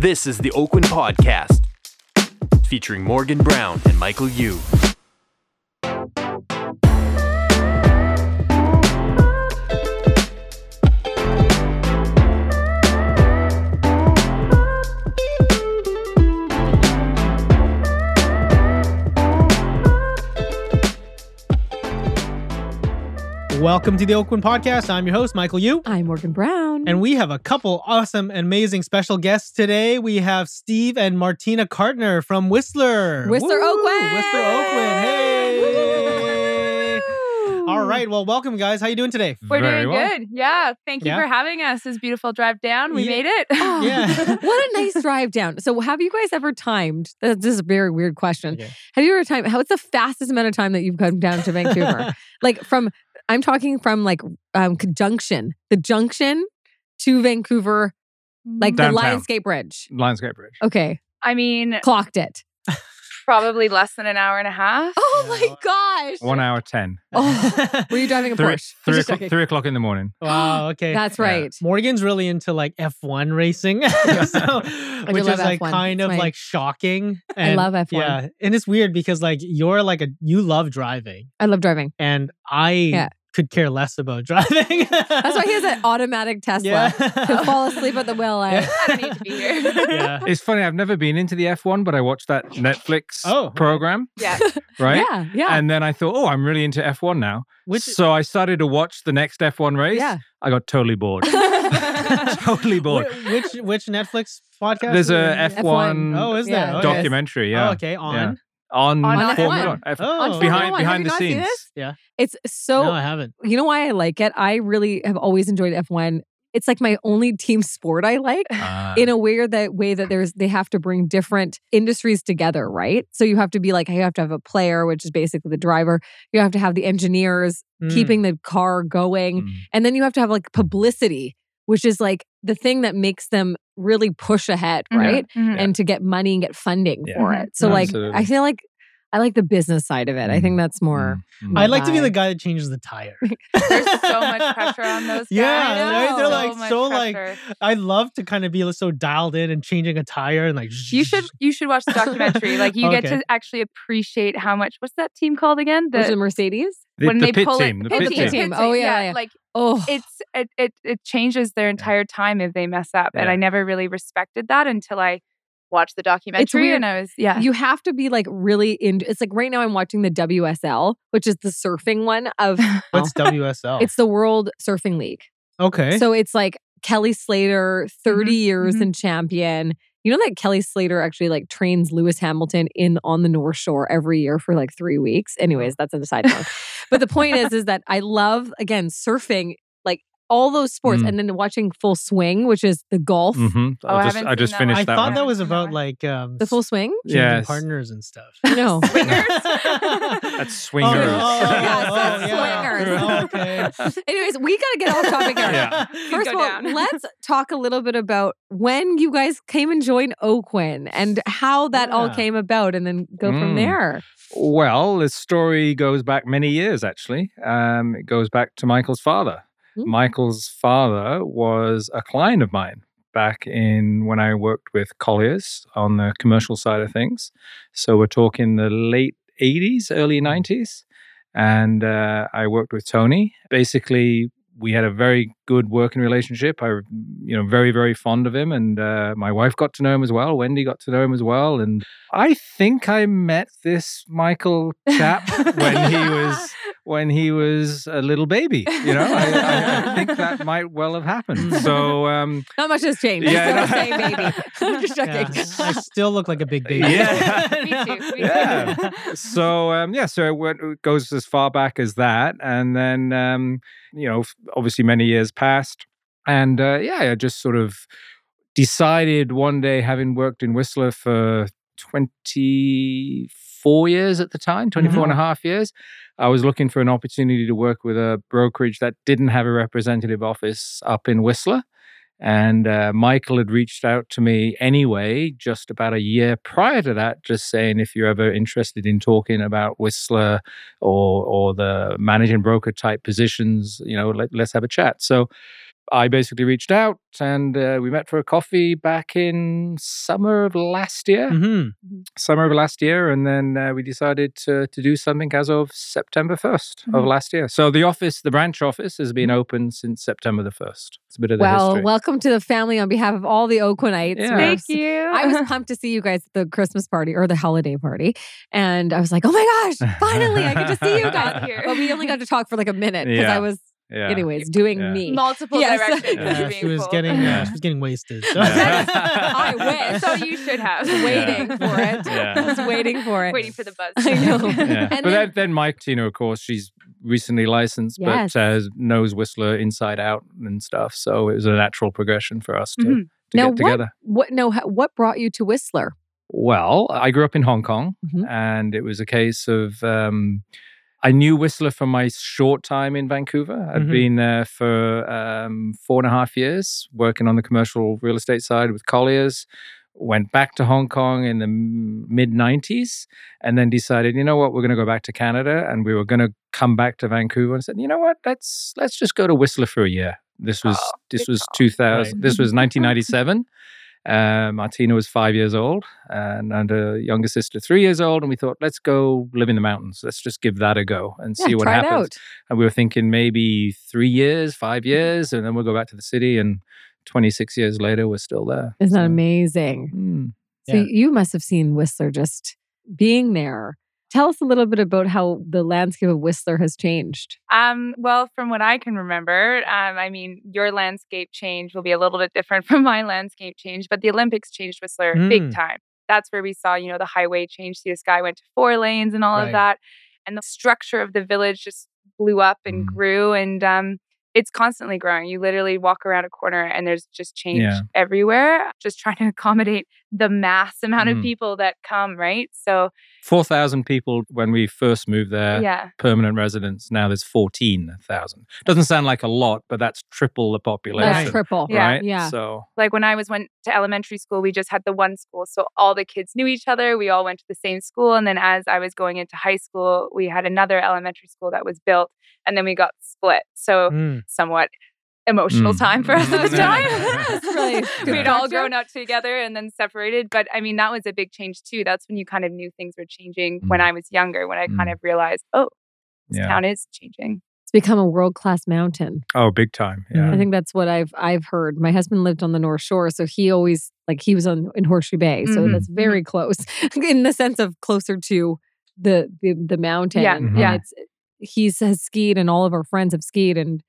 This is the Oakwyn Podcast, featuring Morgan Brown and Michael Yu. Welcome to the Oakwyn Podcast. I'm your host, Michael Yu. I'm Morgan Brown. And we have a couple awesome and amazing special guests today. We have Steve and Martina Cartner from Whistler. Whistler Woo! Oakwyn. Whistler Oakwyn. Hey. All right. Well, welcome, guys. How are you doing today? We're Very doing well. good. Yeah. Thank you Yeah? for having us. This beautiful drive down. We Yeah. made it. Oh, Yeah. what a nice drive down. So, have you guys ever timed? This is a very weird question. Okay. Have you ever timed? How? What's the fastest amount of time that you've come down to Vancouver? like from, I'm talking from like um conjunction, the junction to Vancouver, like Downtown. the Lionsgate Bridge. Lionsgate Bridge. Okay, I mean, clocked it. probably less than an hour and a half. Oh Yeah. my gosh! One hour ten. Oh, were you driving a Three, Porsche? three, Just o'clock, checking. three o'clock in the morning. wow. Okay. That's Yeah. right. Morgan's really into like F1 racing, so, which love is like F1. kind It's of my- like shocking. I And, love F1. Yeah, and it's weird because like you're like a you love driving, I love driving. and I Yeah. Could care less about driving. That's why he has an automatic Tesla. Yeah. He'll fall asleep at the wheel. I- Yeah. I don't need to be here. yeah. It's funny. I've never been into the F1, but I watched that Netflix Oh. program, yeah. right? Yeah, yeah. And then I thought, oh, I'm really into F1 now. Which so I started to watch the next F1 race. yeah. I got totally bored. totally bored. Which which Netflix podcast? There's is a it? F1, Oh, is there? Yeah, Okay. documentary. Yeah. Oh, okay. On. Yeah. On, On F1. One. F- Oh. On Formula behind One. behind the you not seen scenes. this? Yeah. It's so no, I haven't. you know why I like it? I really have always enjoyed F1. It's like my only team sport I like. Ah. In a weird that way that there's they have to bring different industries together, right? So you have to be like you have to have a player, which is basically the driver. You have to have the engineers Mm. keeping the car going, Mm. and then you have to have like publicity, which is like the thing that makes them really push ahead, Mhm, right? mhm. and to get money and get funding Yeah. for it. So like Absolutely. I feel like I like the business side of it. I think Mhm. that's more Mm. my I like to be the guy that changes the tire. There's so much pressure on those guys. Yeah, right? They're, like, much so, like. I love to kind of be so dialed in and changing a tire and like. you should you should watch the documentary. Like you get to actually appreciate how much. What's that team called again? Which is The the Mercedes. The, when the they pit pull team. it, The Oh, pit team. team. Oh, yeah, yeah. Like Oh, it's it, it it changes their entire time if they mess up, and I never really respected that until I watched the documentary. It's weird. And I was yeah. you have to be like really in. It's like right now I'm watching the WSL, which is the surfing one of. What's WSL? It's the World Surfing League. okay. So it's like Kelly Slater, 30 Mhm, years mhm. and champion. You know that Kelly Slater actually like trains Lewis Hamilton in on the North Shore every year for like three weeks. Anyways, oh. that's a side note. but the point is, is that I love again surfing, all those sports, Mm. and then watching Full Swing, which is the golf, Mhm. Oh, I I just, haven't I just that finished I that thought one. that was Haven't seen that about like um the Full Swing. changing Yes. partners and stuff. No. That's swingers. Oh, oh, Yes, oh, that's yeah. swingers. Oh, okay. Anyways, we got to get off topic here. Yeah. First of all, down. let's talk a little bit about when you guys came and joined Oakwyn and how that all came about, and then go from Mm. there. Well, the story goes back many years, actually. Um, it goes back to Michael's father. Mm. Michael's father was a client of mine back in when I worked with Colliers on the commercial side of things. So we're talking the late 80s, early 90s. And uh, I worked with Tony. Basically, we had a very good working relationship. I, you know, very, very fond of him. And uh, my wife got to know him as well. Wendy got to know him as well. And I think I met this Michael chap when he was when he was a little baby. You know, I, I, I think that might well have happened. So um, Not much has changed. Yeah, Yeah, no. same baby. I'm just Yeah. I still look like a big baby. Yeah. Me too, me yeah. so um, yeah, so it, went, it goes as far back as that, and then um, you know, obviously many years passed, and uh, yeah, I just sort of decided one day, having worked in Whistler for 24 years at the time, 24 and a half years, I was looking for an opportunity to work with a brokerage that didn't have a representative office up in Whistler. And uh, Michael had reached out to me anyway, just about a year prior to that, just saying if you're ever interested in talking about Whistler or or the managing broker type positions, you know, let, let's have a chat. So I basically reached out and uh, we met for a coffee back in summer of last year. hmm Summer of last year, and then uh, we decided to to do something as of September 1st of Mhm. last year. So the office, the branch office, has been open since September the first. It's a bit of the Well, history. welcome to the family on behalf of all the Oakwanites. Yeah. Thank you. I was pumped to see you guys at the Christmas party or the holiday party. And I was like, oh my gosh, finally, I get to see you guys. Here. But we only got to talk for like a minute because Yeah. I was, yeah. anyways, doing Yeah. me. multiple Yes. directions. Yeah. Yeah, she was pulled. getting uh, Yeah. she was getting wasted. I wish. So you should have. waiting for it. Yeah. I was waiting for it. Waiting for the buzz. I know. yeah. And but then- then, then Martina, of course, she's recently licensed, Yes. but uh, knows Whistler inside out and stuff. So it was a natural progression for us to, Mhm. to now, get what, together. what, no, what brought you to Whistler? Well, I grew up in Hong Kong, Mhm. and it was a case of um, I knew Whistler from my short time in Vancouver. I'd Mhm. been there for um, four and a half years, working on the commercial real estate side with Colliers. Went back to Hong Kong in the mid 90s and then decided, you know what, we're going to go back to Canada and we were going to come back to Vancouver and said, you know what, let's let's just go to Whistler for a year. This was Oh, this was 2000 Right. this was 1997 uh, Martina was five years old and, and a younger sister three years old. And we thought, let's go live in the mountains. Let's just give that a go and see what happens. out. And we were thinking maybe three years, five years, and then we'll go back to the city. And 26 years later, we're still there. Isn't that amazing? mm. So Yeah. you must have seen Whistler just being there. Tell us a little bit about how the landscape of Whistler has changed. Um, well, from what I can remember, um, I mean, your landscape change will be a little bit different from my landscape change, but the Olympics changed Whistler Mm. big time. That's where we saw, you know, the highway change. See, this guy went to four lanes and all Right. of that, and the structure of the village just blew up and Mm. grew, and um, it's constantly growing. You literally walk around a corner and there's just change Yeah. everywhere. Just trying to accommodate the mass amount of Mm. people that come, right? So, 4,000 people when we first moved there, yeah. permanent residents. Now there's 14,000. Doesn't sound like a lot, but that's triple the population. That's triple. Yeah. Right? Yeah. So, like when I was went to elementary school, we just had the one school. So all the kids knew each other. We all went to the same school. And then as I was going into high school, we had another elementary school that was built and then we got split. So Mm. somewhat emotional Mm. time for us at the time. Really We'd all grown up together and then separated. But I mean, that was a big change too. That's when you kind of knew things were changing when Mm. I was younger, when I kind Mm. of realized, oh, this yeah. town is changing. It's become a world class mountain. Oh, big time. Yeah. I think that's what I've I've heard. My husband lived on the North Shore, so he always like he was on in Horseshoe Bay, so Mhm. that's very close in the sense of closer to the the, the mountain. Yeah, and yeah. It's, he's has skied, and all of our friends have skied, and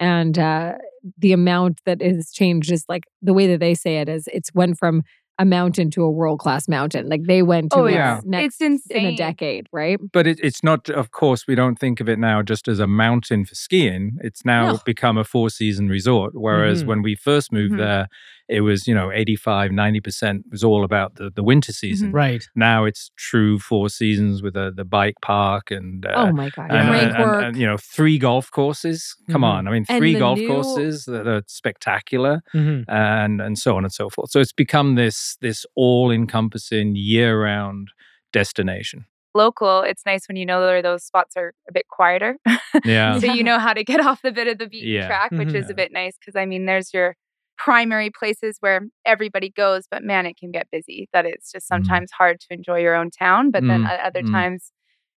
and uh, the amount that is changed is like the way that they say it is it's went from a mountain to a world class mountain. Like they went to Oh, yeah. next it's insane. in a decade, right? But it, it's not, of course, we don't think of it now just as a mountain for skiing. It's now No. become a four season resort. Whereas Mhm. when we first moved Mhm. there, it was, you know, 85, 90% was all about the, the winter season. Right. Now it's true four seasons with the, the bike park and, uh, oh my god, and, rank and- and- and, you know, three golf courses. Come Mhm. on. I mean, three the golf new- courses that are spectacular hmm and, and so on and so forth. So it's become this, this all encompassing year round destination. Local, it's nice when you know where those spots are a bit quieter. Yeah. so you know how to get off the bit of the beaten Yeah. track, which Mhm. is a bit nice because I mean, there's your primary places where everybody goes, but man, it can get busy. That it's just Mhm. sometimes hard to enjoy your own town. But then Mm, at other mm. times,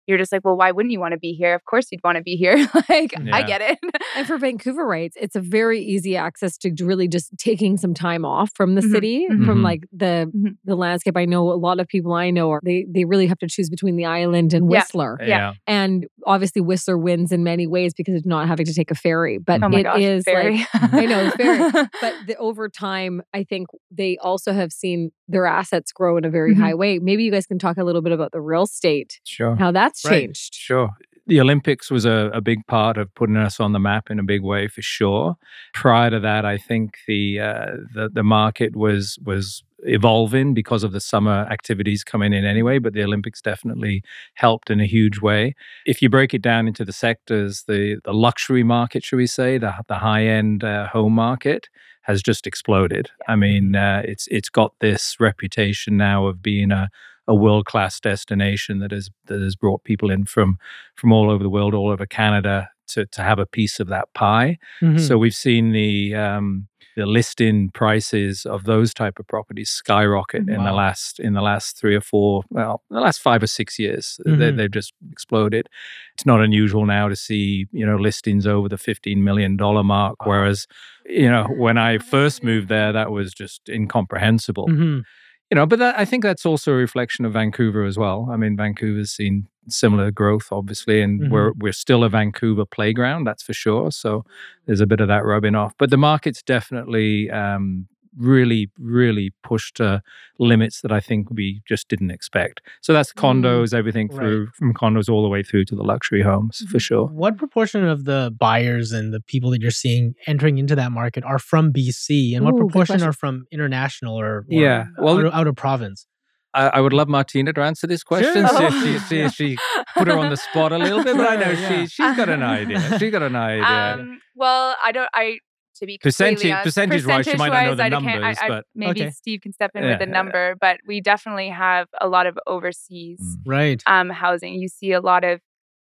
you're just like, well, why wouldn't you want to be here? Of course, you'd want to be here. like, I get it. And for Vancouverites, it's a very easy access to really just taking some time off from the Mhm, city, mhm. from Mhm. like the Mhm. the landscape. I know a lot of people I know are they they really have to choose between the island and Whistler. Yeah. And obviously Whistler wins in many ways because it's not having to take a ferry. But oh my it gosh, is very. like I know, it's very- but the, over time, I think they also have seen their assets grow in a very Mhm. high way. Maybe you guys can talk a little bit about the real estate, Sure. how that's Right. changed. Sure. The Olympics was a, a big part of putting us on the map in a big way for sure. Prior to that, I think the uh, the, the market was was evolving because of the summer activities coming in anyway, but the Olympics definitely helped in a huge way. If you break it down into the sectors, the the luxury market, should we say, the the high end uh, home market has just exploded. I mean, uh, it's it's got this reputation now of being a a world class destination that has that has brought people in from from all over the world, all over Canada to to have a piece of that pie. Mhm. So we've seen the um, the listing prices of those type of properties skyrocket in the last in the last three or four well the last five or six years they, Mhm. they've just exploded. It's not unusual now to see you know listings over the fifteen million dollar mark, Wow. whereas you know when I first moved there that was just incomprehensible Mhm. You know but that, i think that's also a reflection of vancouver as well i mean vancouver's seen similar growth obviously and Mhm. we're we're still a vancouver playground that's for sure so there's a bit of that rubbing off but the market's definitely um really really pushed uh, limits that i think we just didn't expect so that's condos everything Right. through from condos all the way through to the luxury homes for sure What proportion of the buyers and the people that you're seeing entering into that market are from BC, and what Ooh, good proportion are from international or, or Yeah, well- out, of, out of province? I, I would love martina to answer this question Sure. see, if she, see if she put her on the spot a little bit but i know yeah. she, she's got an idea she's got an idea Um, well, I don't. I to be Percentage- completely honest, percentage-wise, you might not know the I can't- numbers, I- I- but- maybe Okay. Steve can step in Yeah, with the yeah. number, but we definitely have a lot of overseas Mm. Right. um, housing. You see a lot of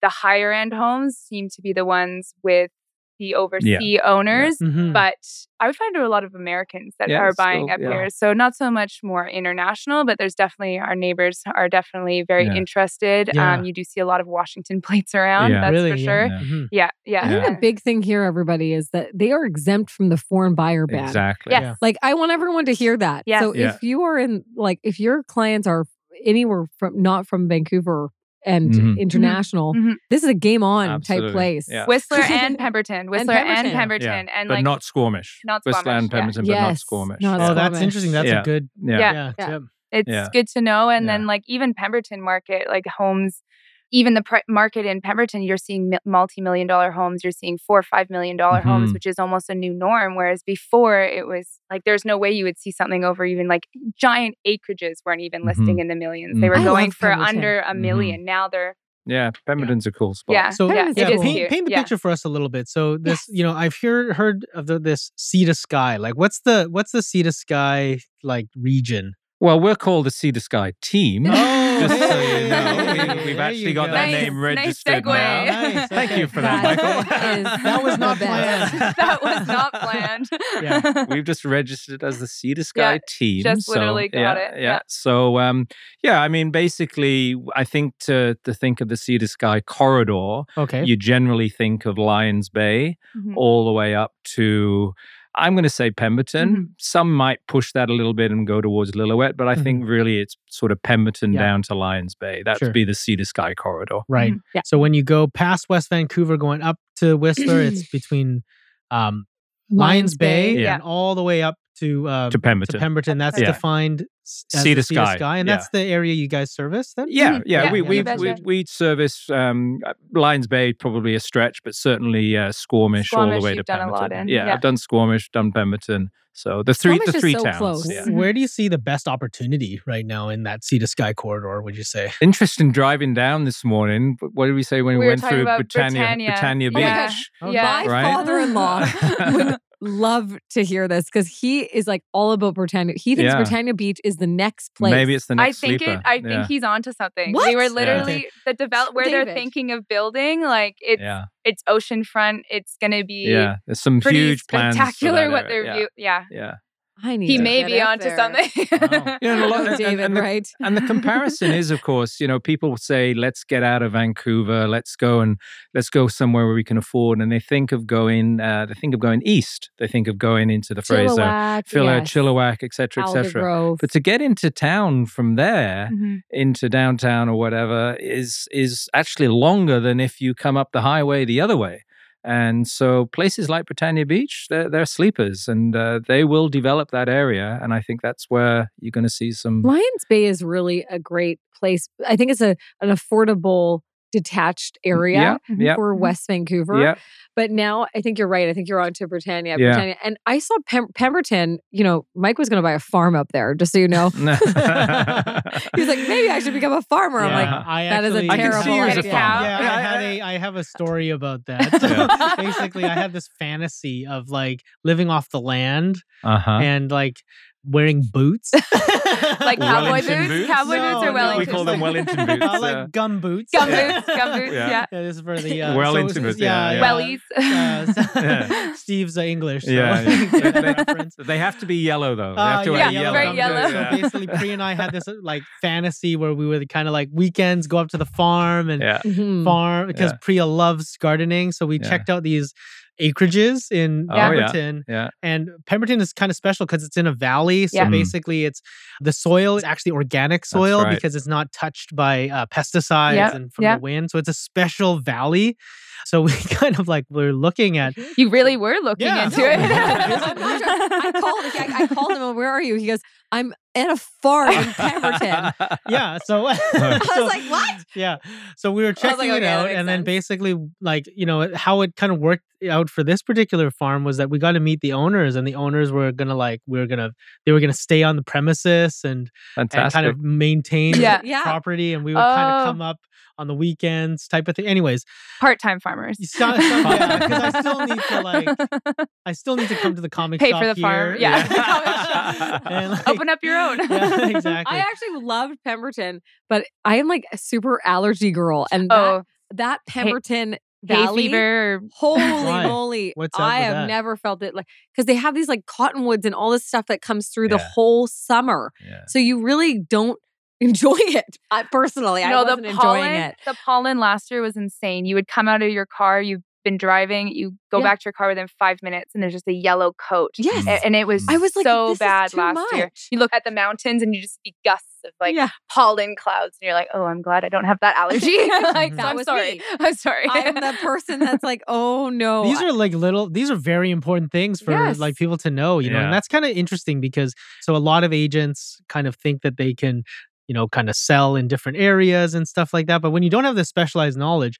the higher end homes seem to be the ones with the overseas owners. Mhm. But I would find there are a lot of Americans that Yeah, are buying still, up yeah. here. So not so much more international, but there's definitely our neighbors are definitely very Yeah. interested. Yeah. Um, you do see a lot of Washington plates around. Yeah. That's really? for sure. Yeah. Mhm. Yeah, yeah. I think the big thing here, everybody, is that they are exempt from the foreign buyer ban. exactly Yes. Yeah. Like I want everyone to hear that. Yes. So Yeah. if you are in like if your clients are anywhere from not from Vancouver and Mhm. international, Mhm. this is a game on Absolutely. type place. Yeah. Whistler and Pemberton. Whistler and Pemberton. Pemberton. Yeah. And but like not Squamish. Not Whistler Squamish, and yeah. Pemberton, but not Squamish. not Oh, Yeah. that's interesting. That's Yeah. a good yeah. Yeah. yeah, Yeah. tip. it's Yeah. good to know. And Yeah. then like even Pemberton market, like homes, even the pr- market in Pemberton, you're seeing mi- multi-million dollar homes. You're seeing four or five million dollar homes, Mhm. which is almost a new norm. Whereas before it was like there's no way you would see something over even like giant acreages weren't even listing Mhm. in the millions. They were Mhm. I going for Pemberton. under a Mhm. 1000000 Now they're Yeah, Pemberton's a cool spot. yeah. So yeah, yeah, cool. paint, paint the yeah. picture for us a little bit. So this, Yes. you know, I've heard heard of the, this sea to sky. Like, what's the what's the sea to sky like region? Well, we're called the Sea to Sky team. Oh, just so you know, we, we've there actually got go. that Nice- name registered segue. now. Nice, Thank you for that, That Michael. is That was not planned. that was not planned. Yeah. We've just registered as the Sea to Sky Yeah, team. just so, literally got yeah, it, Yeah. yeah. So, um, yeah, I mean, basically, I think to to think of the Sea to Sky corridor, Okay. you generally think of Lions Bay Mhm. all the way up to. I'm going to say Pemberton. Mm-hmm. Some might push that a little bit and go towards Lillooet, but I think really it's sort of Pemberton Mm-hmm. Yeah. down to Lions Bay. That'd Sure. be the Sea to Sky corridor. Right. Mhm. Yeah. So when you go past West Vancouver, going up to Whistler, it's between um, Lions Bay Yeah. and all the way up to um, To Pemberton. To Pemberton. That's Yeah. defined s- as Sea the to Sky, and yeah. that's the area you guys service. Then. Yeah, Mhm. yeah, Yeah, we you we betcha. we we service um, uh, Lions Bay probably a stretch, but certainly uh, Squamish, all the way to you've done a Pemberton. lot in, Yeah, yeah. I've done Squamish, done Pemberton. So the three Squamish the is three so towns. close. Yeah. Where do you see the best opportunity right now in that sea to sky corridor? Would you say? Interesting driving down this morning. What did we say when we, We went through Britannia Britannia. Britannia Oh Beach? gosh. Oh, yeah. My Right? father-in-law would love to hear this because he is like all about Britannia. He thinks Yeah. Britannia Beach is the next place. Maybe it's the next. I think sleeper. it. I think yeah. he's onto something. What? They were Yeah. literally the develop where David. they're thinking of building. Like it's yeah, it's oceanfront. It's gonna be yeah. There's some pretty huge plans. spectacular. that what area. they're view. Yeah, Yeah, I need he to may be onto there. something. Wow. yeah. and a lot- and- David, and the- right? and the comparison is of course you know people say let's get out of vancouver let's go and let's go somewhere where we can afford and they think of going uh, they think of going east they think of going into the fraser Chilliwack, Phila, yes. chilliwack etc etc Aldergrove. but to get into town from there Mhm. into downtown or whatever is is actually longer than if you come up the highway the other way and so places like Britannia Beach, they're, they're sleepers and uh, they will develop that area. And I think that's where you're going to see some. Lions Bay is really a great place. I think it's a an affordable detached area Yeah, yeah, for West Vancouver. yeah. But now I think you're right. I think you're on to Britannia. Yeah. Britannia. And I saw Pem- Pemberton, you know, Mike was going to buy a farm up there, just so you know. He's like, maybe I should become a farmer. I'm like, Yeah. I that is a actually, I can see you a idea. Yeah, I had a I have a story about that. Yeah. Basically, I had this fantasy of like living off the land uh huh. and like wearing boots, like cowboy boots, boots? cowboy No, boots or Wellington. We call them Wellington boots. Uh, like gum boots. Gum boots, gum boots, Yeah. yeah. Yeah, this is for the uh, Wellington so- boots, yeah, yeah. Wellies. Uh, so- Yeah. Steve's uh, English. So Yeah, yeah, yeah. that reference. They have to be yellow though. They have to yeah, wear yeah, yellow. very yellow. boots. Yeah. So basically, Pri and I had this uh, like fantasy where we would kind of like weekends go up to the farm and Yeah. Mhm. farm because Yeah. Priya loves gardening. So we Yeah. checked out these acreages in Oh, yeah. Pemberton. Yeah. And Pemberton is kind of special because it's in a valley. So Yeah. Mm. basically, it's the soil is actually organic soil right. because it's not touched by uh, pesticides and from the wind. So it's a special valley. So we kind of like we're looking at You really were looking Yeah. into No, it. I called. I, I called him. Where are you? He goes. I'm at a farm in Pemberton. yeah. So I was like, what? Yeah. So we were checking okay, it that out, makes and then basically, like you know, how it kind of worked out for this particular farm was that we got to meet the owners, and the owners were gonna like we were gonna they were gonna stay on the premises and, and kind of maintain Yeah. the Yeah. property, and we would kind Oh. of come up on the weekends type of thing. Anyways, Part-time farmers. you still, yeah, because I still need to like I still need to come to the comic Pay shop for the farm. here. Yeah. And, like, Open up your own. yeah, exactly. I actually loved Pemberton, but I am like a super allergy girl, and that, Oh, that Pemberton hay Valley. fever. Holy Why? moly! What's up I have that? never felt it like because they have these like cottonwoods and all this stuff that comes through the whole summer. yeah. So you really don't enjoy it. I personally, I no, wasn't the enjoying pollen. it. The pollen last year was insane. You would come out of your car, you've been driving, you go Yeah. back to your car within five minutes, and there's just a yellow coat. Yes. A- And it was, I was like, so this bad too last year. You look at the mountains and you just see gusts of like yeah, pollen clouds, and you're like, oh, I'm glad I don't have that allergy. like, so That I'm was sorry. me. I'm sorry. I'm the person that's like, oh no. these are like little these are very important things for Yes. like people to know you know and that's kind of interesting because so a lot of agents kind of think that they can you know kind of sell in different areas and stuff like that but when you don't have the specialized knowledge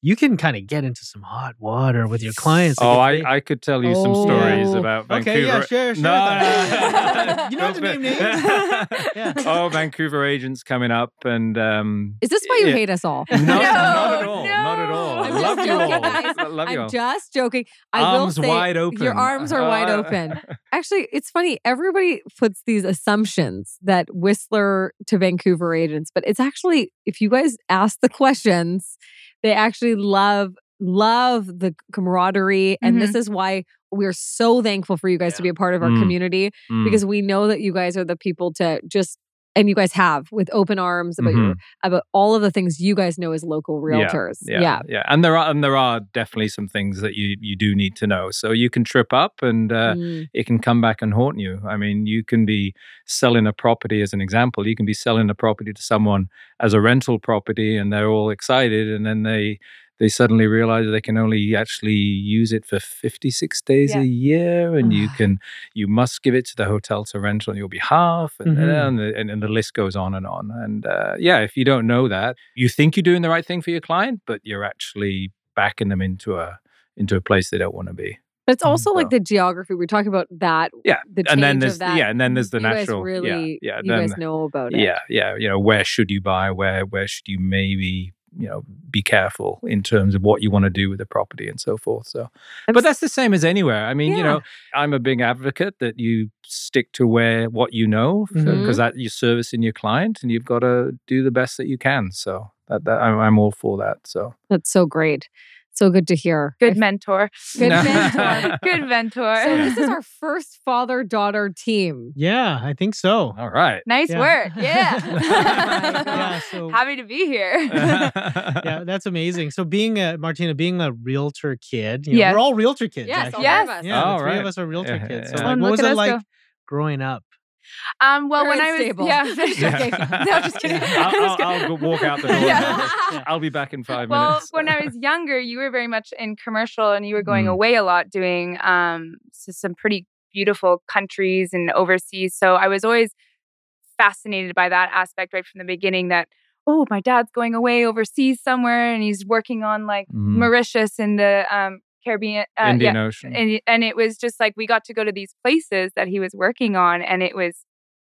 you can kind of get into some hot water with your clients like, Oh, if I, they- I could tell you some stories Oh. about Vancouver. okay yeah sure sure No, you don't have to name names Yeah. Oh, Vancouver agents coming up, and um, Is this why you yeah. hate us all? no, No, not at all, not at all. I'm love you all. guys. I love you I'm just joking. I arms will say wide open. your arms are wide Uh, open. Actually, it's funny. Everybody puts these assumptions that Whistler to Vancouver agents, but it's actually if you guys ask the questions, they actually love love the camaraderie, and this is why we're so thankful for you guys to be a part of our Mm. community Mm. because we know that you guys are the people to just and you guys have with open arms about your about all of the things you guys know as local realtors. Mm-hmm. Yeah, yeah, and there are and there are definitely some things that you you do need to know. So you can trip up, and uh, Mm. it can come back and haunt you. I mean, you can be selling a property as an example. You can be selling a property to someone as a rental property, and they're all excited, and then they they suddenly realize they can only actually use it for 56 days Yeah. a year and you can you must give it to the hotel to rent on your behalf and, Mhm. and, the, and, and the list goes on and on and uh, yeah if you don't know that you think you're doing the right thing for your client but you're actually backing them into a into a place they don't want to be But it's also like the geography. We're talking about that. Yeah, The change and then there's that. yeah and then there's the you natural guys really, yeah yeah you then, guys know about it. yeah yeah you know where should you buy where where should you maybe you know be careful in terms of what you want to do with the property and so forth so but that's the same as anywhere i mean you know i'm a big advocate that you stick to where what you know because Mhm. that you're servicing your client and you've got to do the best that you can so that, that I'm, I'm all for that so That's so great. So good to hear. Good I- mentor. Good No. mentor. Good mentor. So this is our first father daughter team. yeah i think so all right nice Yeah. work. Yeah. Yeah, so- Happy to be here. yeah that's amazing so being a martina being a realtor kid you know, Yes. we're all realtor kids Yes, actually. Yes. all of us. yeah All the three right. of us are realtor Yeah, kids so yeah. like, what was it like go. growing up Um, well, when Very I was stable. yeah, Yeah. no, just kidding. I'll, I'll, I'll go walk out the door Yeah. i'll be back in five well, minutes when I was younger, you were very much in commercial, and you were going Mm. away a lot, doing um so some pretty beautiful countries and overseas. So I was always fascinated by that aspect right from the beginning. That oh, my dad's going away overseas somewhere, and he's working on like Mhm. Mauritius in the um, Caribbean, uh, yeah, indian ocean and and it was just like we got to go to these places that he was working on, and it was.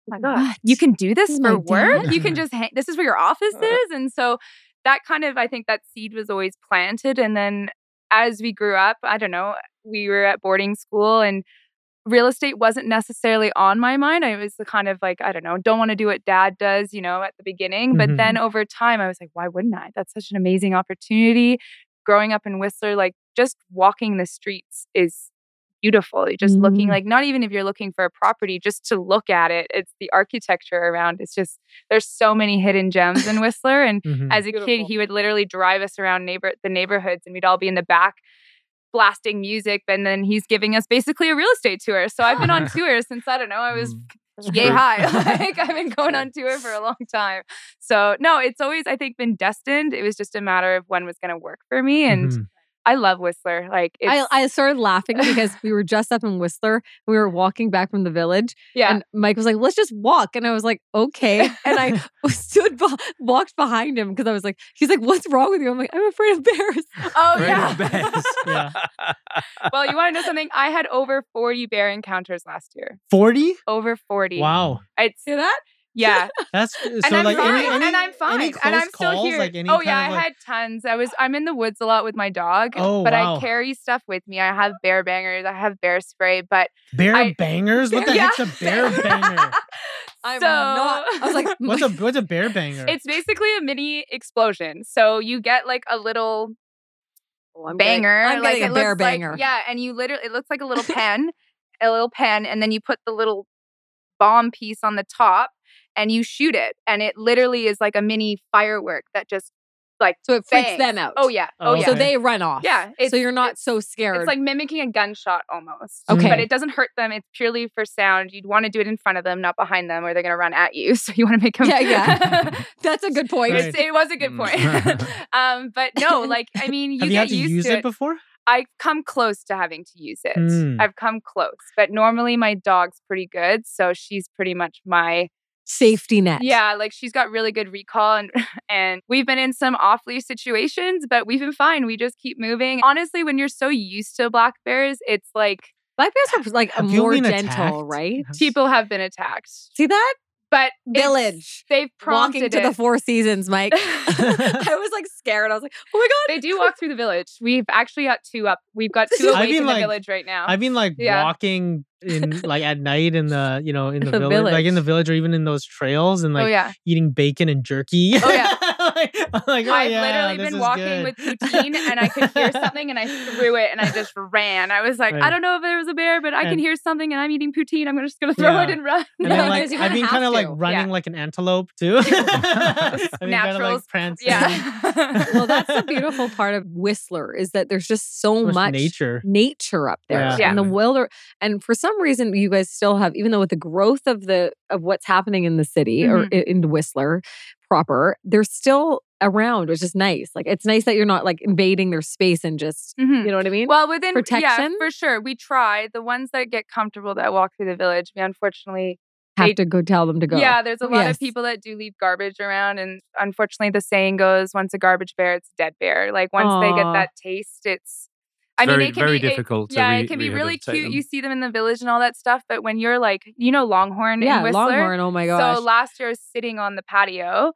Oh my God, What? you can do this is for work. dad? You can just hang. This is where your office is, and so that kind of I think that seed was always planted. And then as we grew up, I don't know, we were at boarding school, and real estate wasn't necessarily on my mind. I was the kind of like, I don't know, don't want to do what dad does, you know, at the beginning. But Mhm. then over time, I was like, why wouldn't I? That's such an amazing opportunity. Growing up in Whistler, like just walking the streets is beautiful. You're just looking Mhm. like, not even if you're looking for a property, just to look at it, it's the architecture around. It's just, there's so many hidden gems in Whistler. And Mhm. as a kid, he would literally drive us around neighbor the neighborhoods, and we'd all be in the back blasting music. And then he's giving us basically a real estate tour. So I've been on tour since I don't know I was Mm. Yay high. like I've been going on tour for a long time. So no, it's always I think been destined. It was just a matter of when was going to work for me, and Mhm. I love Whistler. Like it's, I, I started laughing because we were just up in Whistler. We were walking back from the village, yeah. and Mike was like, "Let's just walk," and I was like, "Okay." And I stood, be- walked behind him because I was like, "He's like, what's wrong with you?" I'm like, "I'm afraid of bears." oh Afraid yeah. of bears. Yeah. well, you want to know something? I had over 40 bear encounters last year. 40? Over 40. Wow. It's See that? Yeah. That's so and I'm like fine. any, any and I'm fine. Any and I'm still calls, here. Like any oh kind yeah, I like, had tons. I was I'm in the woods a lot with my dog. Oh, but wow. I carry stuff with me. I have bear bangers. I have bear spray. But bear I- bangers. What the Yeah. heck's a bear banger? I'm so, not. I was like, What's a what's a bear banger? It's basically a mini explosion. So you get like a little Oh, I'm getting- banger. I'm like getting a bear looks like- banger. yeah, and you literally it looks like a little pen, a little pen, and then you put the little bomb piece on the top and you shoot it. And it literally is like a mini firework that just like So it freaks bangs. them out. Oh yeah. Oh, Oh, yeah. So they run off. Yeah, So you're not so scared. It's like mimicking a gunshot almost. Okay. But it doesn't hurt them. It's purely for sound. You'd want to do it in front of them, not behind them, or they're going to run at you. So you want to make them. yeah, yeah. That's a good point. Right. It was a good point. um, but no, like, I mean, you Have you get had to used use to it before? I've come close to having to use it. Mm. I've come close. But normally my dog's pretty good. So she's pretty much my Safety net. yeah, like she's got really good recall and and we've been in some awfully situations, but we've been fine. We just keep moving. Honestly, when you're so used to black bears, it's like Black bears are like Have more gentle, attacked? right? People have been attacked. See that? But Village. They've prompted Walking to the. Four Seasons, Mike. I was like scared. I was like, oh my God. they do walk through the village. We've actually got two up. We've got two I've awake been, in the village right now. I mean, like Yeah. walking in like at night in the you know in the, The village, like in the village. village or even in those trails and oh, like oh yeah. eating bacon and jerky. Oh, yeah. like, I'm like, oh, I've yeah, literally this been is walking good. with poutine and I could hear something and I threw it and I just ran. I was like, Right. I don't know if there was a bear, but I can hear something and I'm eating poutine. I'm just gonna throw it and run. And No, then like I've been kind of like running Yeah. like an antelope too. I've been like prancing. yeah. well, that's the beautiful part of Whistler is that there's just so So much much nature. nature up there Yeah. Yeah. and the wilder and for some reason you guys still have even though with the growth of the of what's happening in the city or Mhm. i- in whistler proper they're still around which is nice like it's nice that you're not like invading their space and just Mhm. you know what i mean Well, within Protection? yeah, for sure. We try. The ones that get comfortable that walk through the village, we unfortunately have they- to go tell them to go Yeah, there's a lot Yes. of people that do leave garbage around, and unfortunately, the saying goes, "Once a garbage bear, it's a dead bear." Like once they get that taste, it's. I mean, Very- it can very be, it- difficult to yeah, re- it can be really cute. them. You see them in the village and all that stuff, but when you're like, you know, Longhorn yeah in Whistler. longhorn oh my gosh So last year, I was sitting on the patio,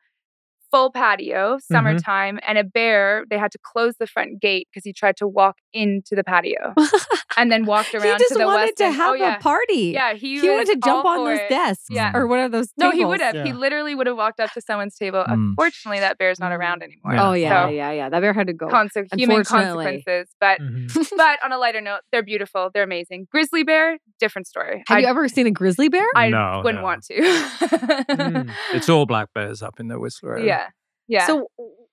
full patio, Mm-hmm. summertime, and a bear. They had to close the front gate because he tried to walk into the patio and then walked he around just to the wanted west to end. have oh, yeah. a party Yeah, he, he wanted to jump on for those it. desks Yeah. or one of those Tables. No, he would have. He literally would have walked up to someone's table. Mm. Unfortunately, that bear's not around anymore. Yeah. oh yeah So, yeah yeah that bear had to go conse- human consequences. But Mhm. but on a lighter note, they're beautiful. They're amazing. Grizzly bear, different story. have I, you ever seen a grizzly bear I No, wouldn't no. want to. Mm. It's all black bears up in the Whistler area. yeah. Yeah. So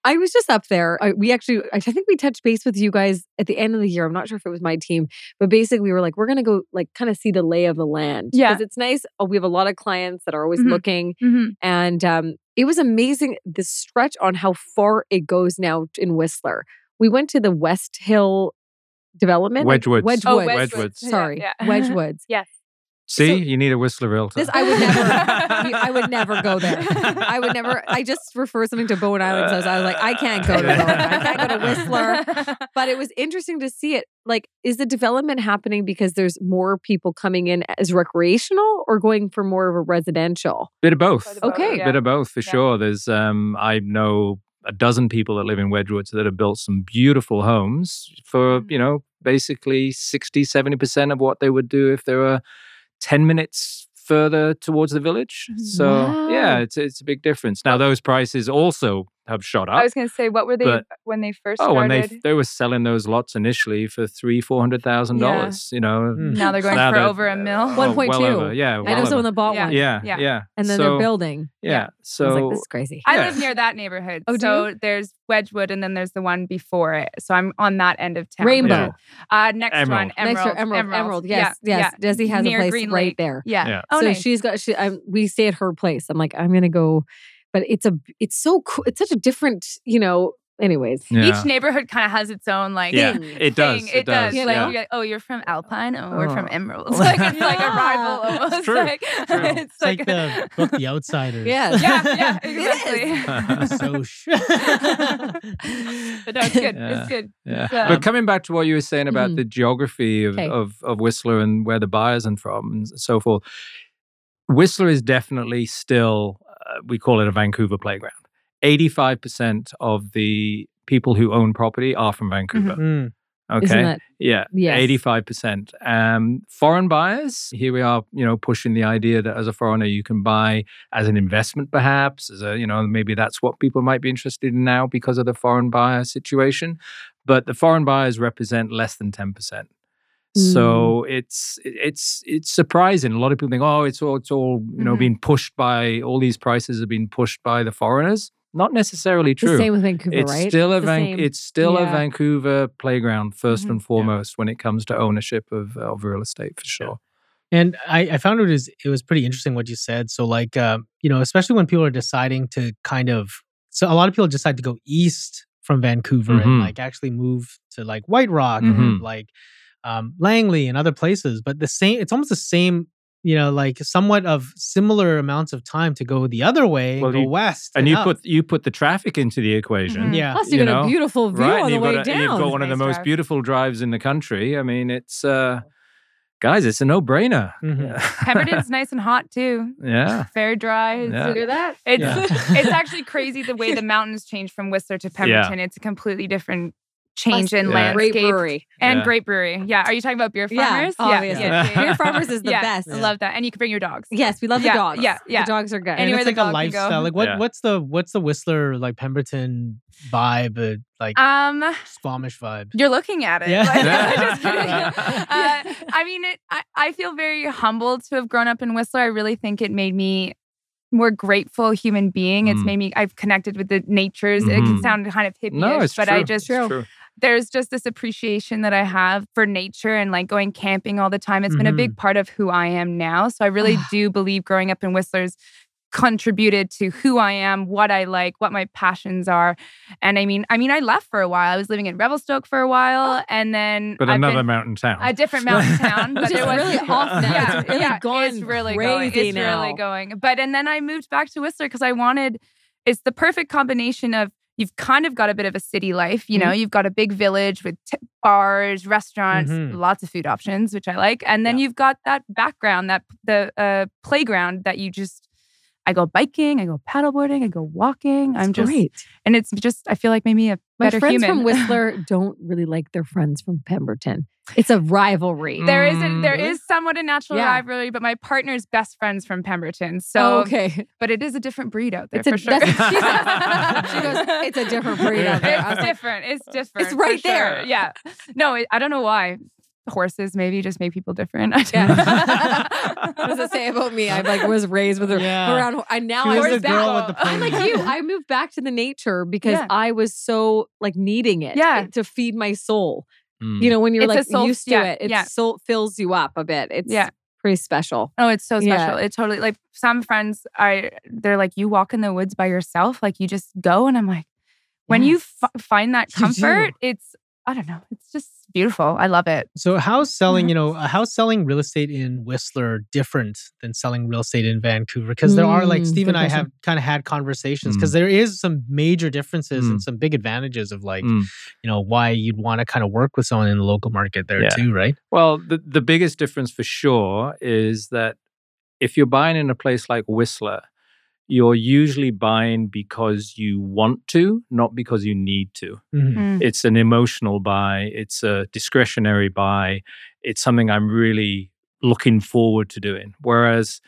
I was just up there. I, we actually, I think we touched base with you guys at the end of the year. I'm not sure if it was my team, but basically we were like, we're going to go like kind of see the lay of the land. Yeah. Because it's nice. Oh, we have a lot of clients that are always Mhm. looking. Mhm. And um, it was amazing the stretch on how far it goes now in Whistler. We went to the West Hill development. like Wedgewoods. Wedgwoods. Oh, Wedgewoods. Wedgewoods. Sorry. yeah. Wedgewoods. yes. See, So- you need a Whistler realtor. This I would never. you- I would never go there. I would never. I just refer something to Bowen Island. So I was like, I can't go to Bowen. I can't go to Whistler. But it was interesting to see it. Like, is the development happening because there's more people coming in as recreational or going for more of a residential? Bit of both. Quite a bit, Okay. yeah. Bit of both for Yeah. sure. There's um I know a dozen people that live in Wedgwoods that have built some beautiful homes for, Mhm. you know, basically 60, 70% of what they would do if they were 10 minutes further towards the village. Mm, so yeah, it's it's a big difference. Now those prices also have shot up. I was going to say, what were they but- when they first Oh, when they they were selling those lots initially for three, four hundred thousand dollars. You know, Mm. now they're going Now for they're- over a mil. oh, 1.2. well over, yeah, I well know someone over. that bought Yeah. one. Yeah, Yeah. yeah, And then So- they're building. Yeah, Yeah. I was so like, this is crazy. I Yeah. live near that neighborhood. Oh, do so there's Wedgwood and then there's the one before it. So I'm on that end of town. Rainbow. Uh, next Emerald. one, Emerald. Next to Emerald. Emerald. Yes. Yeah, yes. Desi has Near a place right there. Yeah. Yeah. Oh, so she's got. She. I'm, we stay at her place. I'm like, I'm gonna go, but it's a. It's so cool. It's such a different. You know. Anyways. yeah. Each neighborhood kind of has its own like yeah, thing. it does. thing. It, does. you Like, know? you get, oh, you're from Alpine. Oh, we're from Oh. Emerald. It's like it's like a rival Yeah. almost. true. Like, True. it's It's like like, the book The Outsiders. yeah yeah, yeah, It is. exactly. so sh- but no, it's good. Yeah. It's good. Yeah. It's, um, but coming back to what you were saying about Mhm. the geography of, Okay. of, of Whistler and where the buyers are from and so forth, Whistler is definitely still, uh, we call it a Vancouver playground. 85% of the people who own property are from Vancouver. Mm-hmm. Mm. Okay. That, yeah. Yes. 85%. Um, foreign buyers, here we are, you know, pushing the idea that as a foreigner, you can buy as an investment, perhaps, as a, you know, maybe that's what people might be interested in now because of the foreign buyer situation. But the foreign buyers represent less than 10%. Mm. So it's it's it's surprising. A lot of people think, oh, it's all it's all you know mm-hmm. being pushed by all these prices have been pushed by the foreigners. Not necessarily true. The same with Vancouver, it's right? Still a Van- it's still yeah. a Vancouver playground 1st mm-hmm. and foremost yeah. when it comes to ownership of, of real estate for sure. Yeah. And I, I found it is it was pretty interesting what you said. So like uh, you know, especially when people are deciding to kind of so a lot of people decide to go east from Vancouver mm-hmm. and like actually move to like White Rock mm-hmm. and like um, Langley and other places. But the same it's almost the same, you know, like somewhat of similar amounts of time to go the other way and Well, go you- west. And you up. put you put the traffic into the equation. Mhm. yeah. Plus, you, you got know, a beautiful view Right, on the you've way got, a, down. you've got one of the Nice most drive. beautiful drives in the country. I mean, it's uh, guys, it's a no-brainer. Mhm. Pemberton's nice and hot too. yeah, Very dry. It's, Yeah. Hear that? it's, Yeah. it's actually crazy the way the mountains change from Whistler to Pemberton. It's a completely different change in Yeah. landscape. Great brewery. And Yeah. great brewery. Yeah. Are you talking about beer Yeah, farmers? obviously. yeah. Beer farmers is the Yeah, best. I love that. And you can bring your dogs. Yes, we love Yeah, the dogs. yeah, yeah. The dogs are good. and Anywhere it's like a lifestyle. Like what Yeah. what's the what's the Whistler like Pemberton vibe? Uh, like Um, Squamish vibe. You're looking at it. Yeah. Like, just kidding. Uh, I mean, it, I, I feel very humbled to have grown up in Whistler. I really think it made me more grateful human being. It's Mm. made me, I've connected with the natures. It can Mhm. sound kind of hippie no, it's but true. I just, It's true. There's just this appreciation that I have for nature and like going camping all the time. It's been a big mm-hmm. part of who I am now. So I really ah. do believe growing up in Whistler's contributed to who I am, what I like, what my passions are. And I mean, I mean, I left for a while. I was living in Revelstoke for a while, ah. and then But I've another mountain town. a different mountain town, but Which is there was really off now. Yeah, It's really yeah, gone it's really crazy going. It's now. really going. But and then I moved back to Whistler because I wanted. It's the perfect combination of you've kind of got a bit of a city life. You know, Mm-hmm. you've got a big village with t- bars, restaurants, Mhm. lots of food options, which I like, and then you've got that background, that the uh, playground that you just. I go biking, I go paddleboarding, I go walking. I'm just, great. and it's just, I feel like maybe a My better friends human. from Whistler don't really like their friends from Pemberton. It's a rivalry. There is a, there is Mm. is somewhat a natural Yeah. rivalry, but my partner's best friends from Pemberton. So, oh, okay. but it is a different breed out there It's a, for sure. that's- she goes, it's a different breed out there. It's like, different. It's different. for right sure. there. Yeah. No, it, I don't know why. Horses maybe just make people different. I don't Yeah. know. what does it say about me? I like was raised with her Yeah. around. I now I was was the girl back. with the I'm like you. I moved back to the nature because Yeah. I was so like needing it Yeah. to feed my soul. Mm. You know, when you're It's like soul- used to yeah, it, it yeah. soul fills you up a bit. It's Yeah. pretty special. Oh, it's so Yeah. special. It totally like some friends are they're like you walk in the woods by yourself, like you just go and I'm like when you f- find that comfort, it's I don't know, it's just beautiful. I love it. So how's selling, Mhm. you know, how's selling real estate in Whistler different than selling real estate in Vancouver? Because there are like Mm, Steve and I question. have kind of had conversations Mm. because there is some major differences and Mm. some big advantages of like, Mm. you know, why you'd want to kind of work with someone in the local market there Yeah. too, right? Well, the, the biggest difference for sure is that if you're buying in a place like Whistler, you're usually buying because you want to, not because you need to. Mhm. Mm. It's an emotional buy, it's a discretionary buy, it's something I'm really looking forward to doing. Whereas,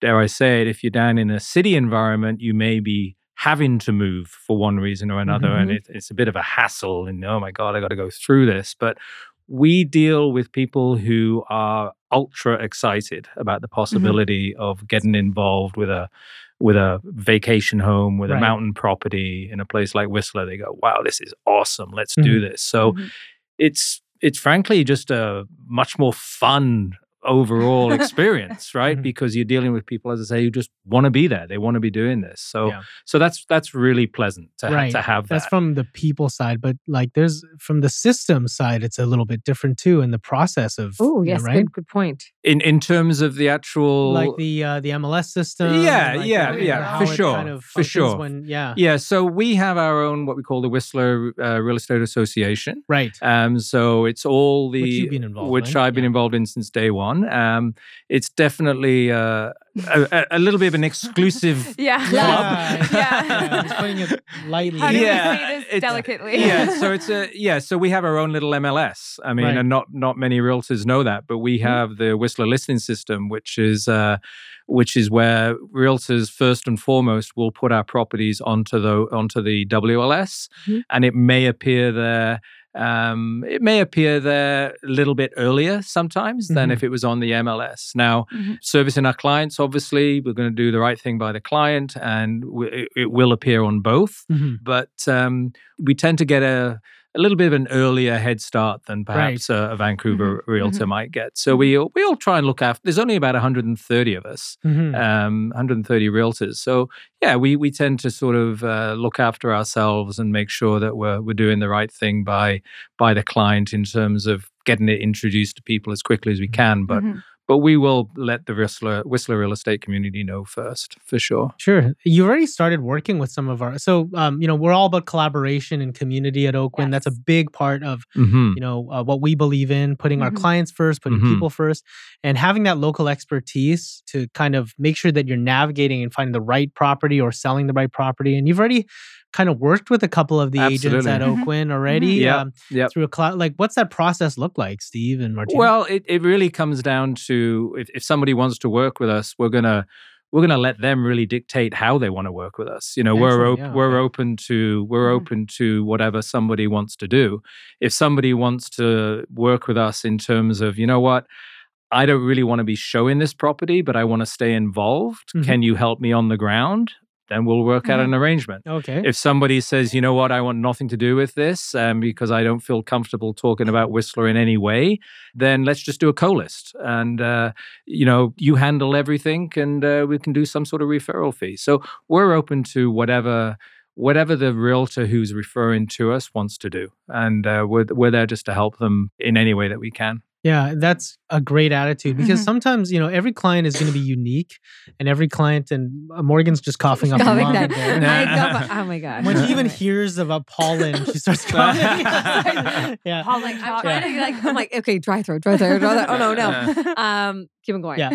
dare I say it, if you're down in a city environment, you may be having to move for one reason or another, and Mhm. it, it's a bit of a hassle. And oh my God, I got to go through this. But we deal with people who are ultra excited about the possibility of getting involved with a with a vacation home with Right. a mountain property in a place like Whistler they go wow this is awesome let's do this so Mhm. it's it's frankly just a much more fun overall experience right Mhm. because you're dealing with people as i say who just want to be there they want to be doing this so Yeah. so that's that's really pleasant to, ha- to have That. That's that from the people side, but like there's from the system side, it's a little bit different too in the process of. Oh, you know, yes, right. good, good point. in in terms of the actual Like the uh, the MLS system. Yeah, like yeah, the- yeah, how for sure, Kind of for sure. When, yeah. yeah so we have our own what we call the whistler uh, real estate association Right. Um, so it's all the Which you've been involved which in, I've been yeah. involved in since day one. Um, it's definitely uh, a, a- a little bit of an exclusive. Yeah. Yeah. Yeah. yeah. I'm putting it lightly. How do Yeah, we say this delicately? yeah, so it's a yeah. So we have our own little MLS. I mean, Right. and not not many realtors know that, but we Mhm. have the Whistler listing system, which is uh, which is where realtors first and foremost will put our properties onto the onto the WLS, Mhm. and it may appear there. Um, it may appear there a little bit earlier sometimes than Mhm. if it was on the MLS. Now, Mhm. servicing our clients, obviously, we're going to do the right thing by the client, and w- it, will appear on both Mhm. but um, we tend to get a, a little bit of an earlier head start than perhaps a, a Vancouver realtor might get. So we all- we all try and look after. There's only about 130 of us, Mhm. um, 130 realtors. So yeah, we we tend to sort of uh, look after ourselves and make sure that we're we're doing the right thing by by the client in terms of getting it introduced to people as quickly as we can. But Mhm. But we will let the Whistler Whistler real estate community know first for sure. Sure. you've already started working with some of our so um, you know, we're all about collaboration and community at Oakwyn. That's a big part of hmm you know uh, what we believe in putting our Mhm. clients first putting Mhm. people first and having that local expertise to kind of make sure that you're navigating and finding the right property or selling the right property and you've already kind of worked with a couple of the agents Absolutely. at Mhm. oakwyn already Yeah, um, Yep. through a cloud like what's that process look like steve and martina Well, it, it really comes down to if, if somebody wants to work with us, we're gonna we're gonna let them really dictate how they want to work with us. You know, we're op- yeah, we're okay. open to we're Mhm. open to whatever somebody wants to do. If somebody wants to work with us in terms of, you know what, I don't really want to be showing this property, but I want to stay involved. Mhm. Can you help me on the ground? Then we'll work out Mhm. an arrangement okay if somebody says, you know what, I want nothing to do with this um, because I don't feel comfortable talking about Whistler in any way, then let's just do a co list. And, uh, you know, you handle everything and uh, we can do some sort of referral fee. So we're open to whatever. Whatever the realtor who's referring to us wants to do, and uh, we're we're there just to help them in any way that we can. yeah that's a great attitude because Mhm. sometimes you know every client is going to be unique and every client and uh, morgan's just coughing up Coughing that- there. I know, oh my gosh. when she even Right. hears about pollen, she starts coughing. yeah. I'm like, I'm Yeah. trying to like, I'm like, okay, dry throat, dry throat, dry throat. Oh no, no. Um, keep him going. Yeah.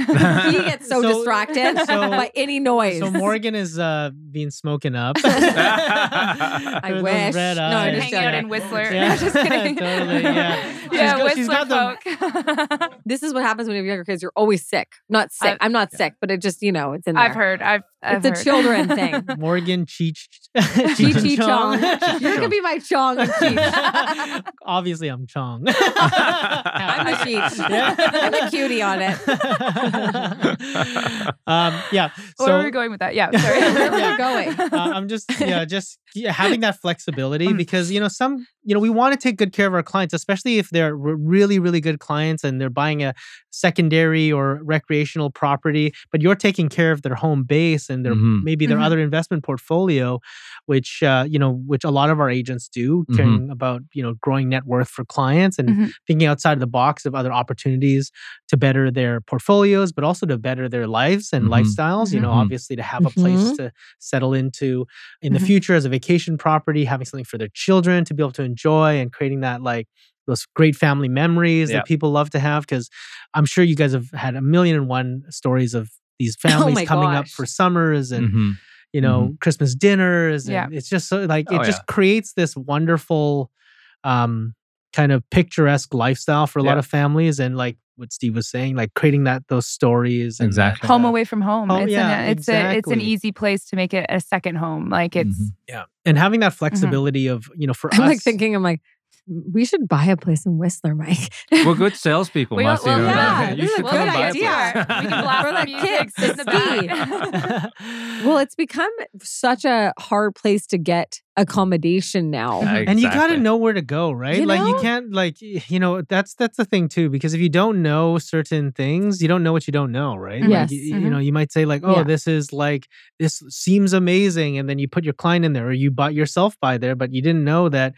he gets so, So- distracted so- by any noise. So Morgan is uh being smoking up. I With those wish. red No, I'm eyes. just Hang out joking. in Whistler. Yeah. Just kidding. Totally, yeah. She's yeah, got- she's Whistler got the- folk. This is what happens when you have younger kids. You're always sick. Not sick. I've- I'm not sick, but it just you know it's in there. I've heard. I've. It's a children thing. Morgan Cheech. Cheech Chi Chong. You're gonna be my Chong and Cheech. Obviously, I'm Chong. I'm a Cheech. Yeah. I'm the cutie on it. um, yeah. Where are we going with that? Yeah, sorry. Where we're Yeah. going. uh, I'm just yeah, just having that flexibility because you know some you know we want to take good care of our clients, especially if they're really really good clients and they're buying a secondary or recreational property, but you're taking care of their home base and their Mhm. maybe their Mhm. other investment portfolio, which uh, you know which a lot of our agents do, Mhm. caring about you know growing net worth for clients and Mhm. thinking outside of the box of other opportunities to better their portfolios, but also to better their lives and Mhm. lifestyles. You know, obviously to have a place to settle into in the future as a vacation property, having something for their children to be able to enjoy and creating that like those great family memories Yeah. that people love to have. Cause I'm sure you guys have had a million and one stories of these families my coming up for summers and Mhm. you know Christmas dinners. And Yeah. it's just so like it Oh, just yeah. creates this wonderful um kind of picturesque lifestyle for a lot of families and like what Steve was saying, like creating that those stories and that, Exactly. home away from home. home- it's yeah, an, it's a it's an easy place to make it a second home. Like it's Mhm. Yeah. And having that flexibility of, you know, for I'm us like thinking, I'm like, we should buy a place in Whistler, Mike. We're good salespeople, Well, Marcia. well, yeah, you should come good and buy a place. We can blast For the the music, kids in the back. well, it's become such a hard place to get accommodation now. and you got to know where to go, right? You like you can't like you know, that's that's the thing too because if you don't know certain things, you don't know what you don't know, right? Like, Yes. y- you, Mhm. know, you might say like, "Oh, Yeah. this is like this seems amazing." And then you put your client in there or you bought yourself by there, but you didn't know that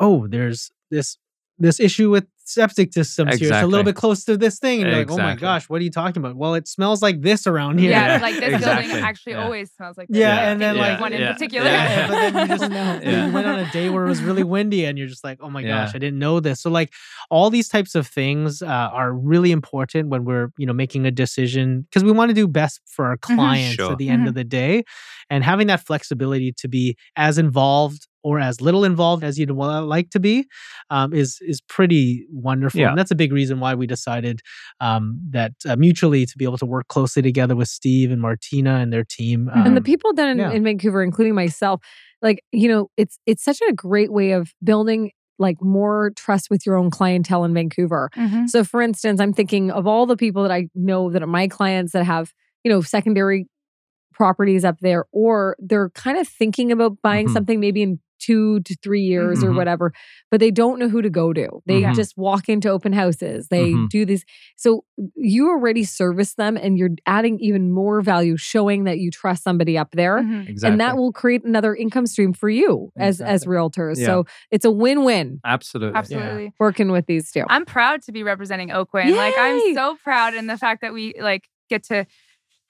oh, there's this this issue with septic systems here. It's a little bit close to this thing. And you're like, oh my gosh, what are you talking about? Well, it smells like this around here. Yeah, Yeah, like this exactly. building actually Yeah. always smells like this. Yeah, I and then, there's like- one in particular. Yeah, but then you just no. you went on a day where it was really windy and you're just like, oh my Yeah. gosh, I didn't know this. So like all these types of things uh, are really important when we're, you know, making a decision because we want to do best for our clients Sure. at the end of the day. And having that flexibility to be as involved or as little involved as you'd like to be um, is is pretty wonderful. Yeah. And that's a big reason why we decided um, that uh, mutually to be able to work closely together with Steve and Martina and their team. and the um, people down in, yeah. in Vancouver, including myself, like you know, it's it's such a great way of building like more trust with your own clientele in Vancouver. Mhm. So, for instance, I'm thinking of all the people that I know that are my clients that have you know secondary properties up there, or they're kind of thinking about buying Mhm. something maybe in two to three years or Mhm. whatever, but they don't know who to go to. They Mhm. just walk into open houses. They Mhm. do these. So you already service them, and you're adding even more value, showing that you trust somebody up there. Exactly. And that will create another income stream for you as as realtors. Yeah. So it's a win-win Absolutely. Absolutely. working with these two. I'm proud to be representing Oakwyn. Like I'm so proud in the fact that we like get to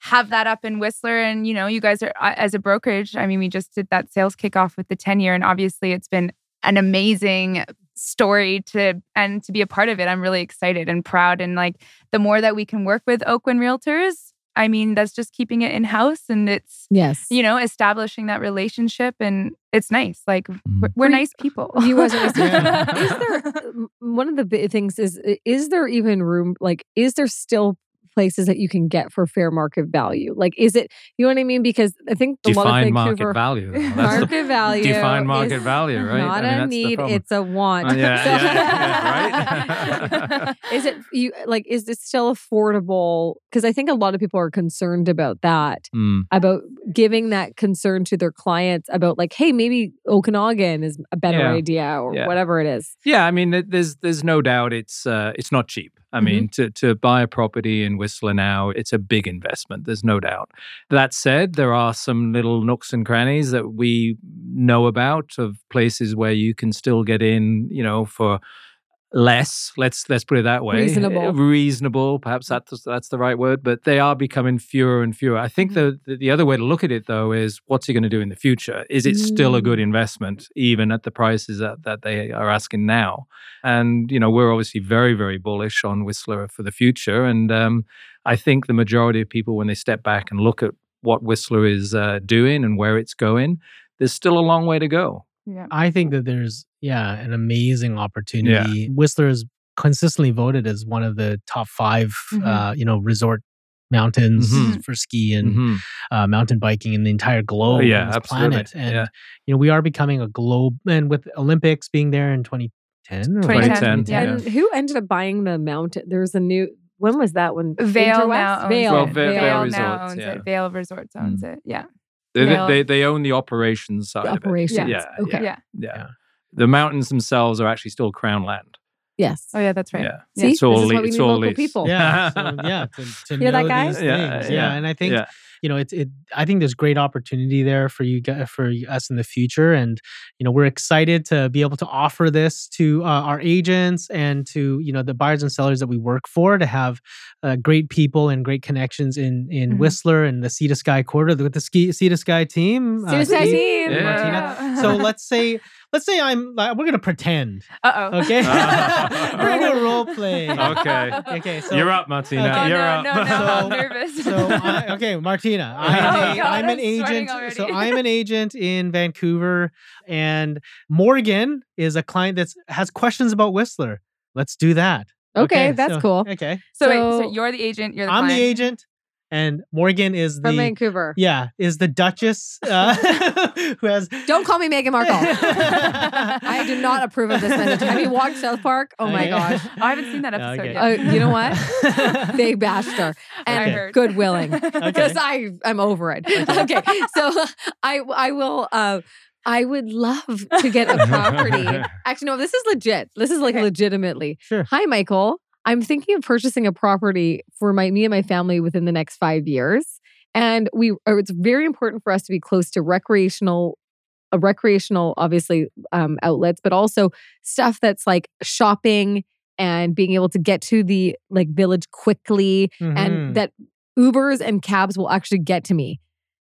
have that up in Whistler and you know you guys are uh, as a brokerage I mean we just did that sales kickoff with the 10 year and obviously it's been an amazing story to and to be a part of it I'm really excited and proud and like the more that we can work with Oakwyn realtors I mean that's just keeping it in house and it's yes. you know establishing that relationship and it's nice like we're, Mhm. we're Were nice people You guys are nice. Yeah. is there one of the big things is is there even room like is there still places that you can get for fair market value like is it you know what i mean because i think lot Define market Vancouver, value. That's market the, value define market value, right? not I mean, a need it's a want Uh, yeah, So- yeah, yeah, right? is it you like is it still affordable because i think a lot of people are concerned about that Mm, about giving that concern to their clients about like hey maybe okanagan is a better idea or whatever it is Yeah, I mean, there's there's no doubt it's uh, it's not cheap. I Mhm. mean, to to buy a property in Whistler now, it's a big investment. There's no doubt. That said, there are some little nooks and crannies that we know about of places where you can still get in, you know, for less. Let's let's put it that way. Reasonable. Reasonable. Perhaps that's that's the right word. But they are becoming fewer and fewer. I think the the, the other way to look at it though is what's he going to do in the future? Is it still a good Mm. investment, even at the prices that, that they are asking now? And you know, we're obviously very very bullish on Whistler for the future. And um, I think the majority of people, when they step back and look at what Whistler is uh, doing and where it's going, there's still a long way to go. Yeah I think that there's yeah an amazing opportunity. Whistler is consistently voted as one of the top 5 Mhm. uh, you know resort mountains Mhm. for ski and Mhm. uh, mountain biking in the entire globe, Oh, yeah, on this absolutely. planet. And Yeah. you know we are becoming a globe, and with Olympics being there in 2010 or 2010, 2010, yeah. and who ended up buying the mountain There was a new when was that one Vail Intrawest? now owns Vail, Well, it. Vail- Vail, Vail now Resorts, owns yeah. it. Vail Resorts owns it. Yeah. They, Yeah. they they own the operations side the of it. operations Yeah, okay Yeah. Yeah. Yeah. The mountains themselves are actually still crown land. yes Oh yeah, that's right. Yeah. See, It's all this is le- why we it's need all local leased. people. yeah, so, yeah, to, to Hear that, know guys? these Yeah, yeah, Yeah, and I think yeah. You know, it's it. I think there's great opportunity there for you for us in the future, and you know, we're excited to be able to offer this to uh, our agents and to you know the buyers and sellers that we work for to have uh, great people and great connections in in Mhm. Whistler and the Sea to Sky Corridor with the ski Sea to Sky team. Sea to Sky Steve team. and Martina. So let's say let's say I'm uh, we're gonna pretend, Uh oh. okay? We're gonna role play. Okay. Okay, so You're up, Martina. Okay. Oh, You're no, up. no, no, So- I'm nervous. So I, okay, Martina, Oh, I'm, a, God, I'm an I'm agent. already. So I'm an agent in Vancouver, and Morgan is a client that has questions about Whistler. Let's do that. Okay, that's so- cool. Okay, so, wait, So- so you're the agent. You're the I'm the agent, and Morgan is From the Vancouver. yeah is the Duchess uh, who has. Don't call me Meghan Markle. I do not approve of this message. Have you watched South Park? Oh my Okay. gosh. I haven't seen that episode Okay. yet. Uh, you know what? They bashed her. And Okay. heard. good willing. Okay. Because I I'm over it. Okay. So I I will uh I would love to get a property. Actually, no, this is legit. This is like Okay. legitimately. Sure. Hi, Michael. I'm thinking of purchasing a property for my me and my family within the next five years. And we it's very important for us to be close to recreational, uh, recreational, obviously, um, outlets, but also stuff that's like shopping and being able to get to the like village quickly Mhm. and that Ubers and cabs will actually get to me.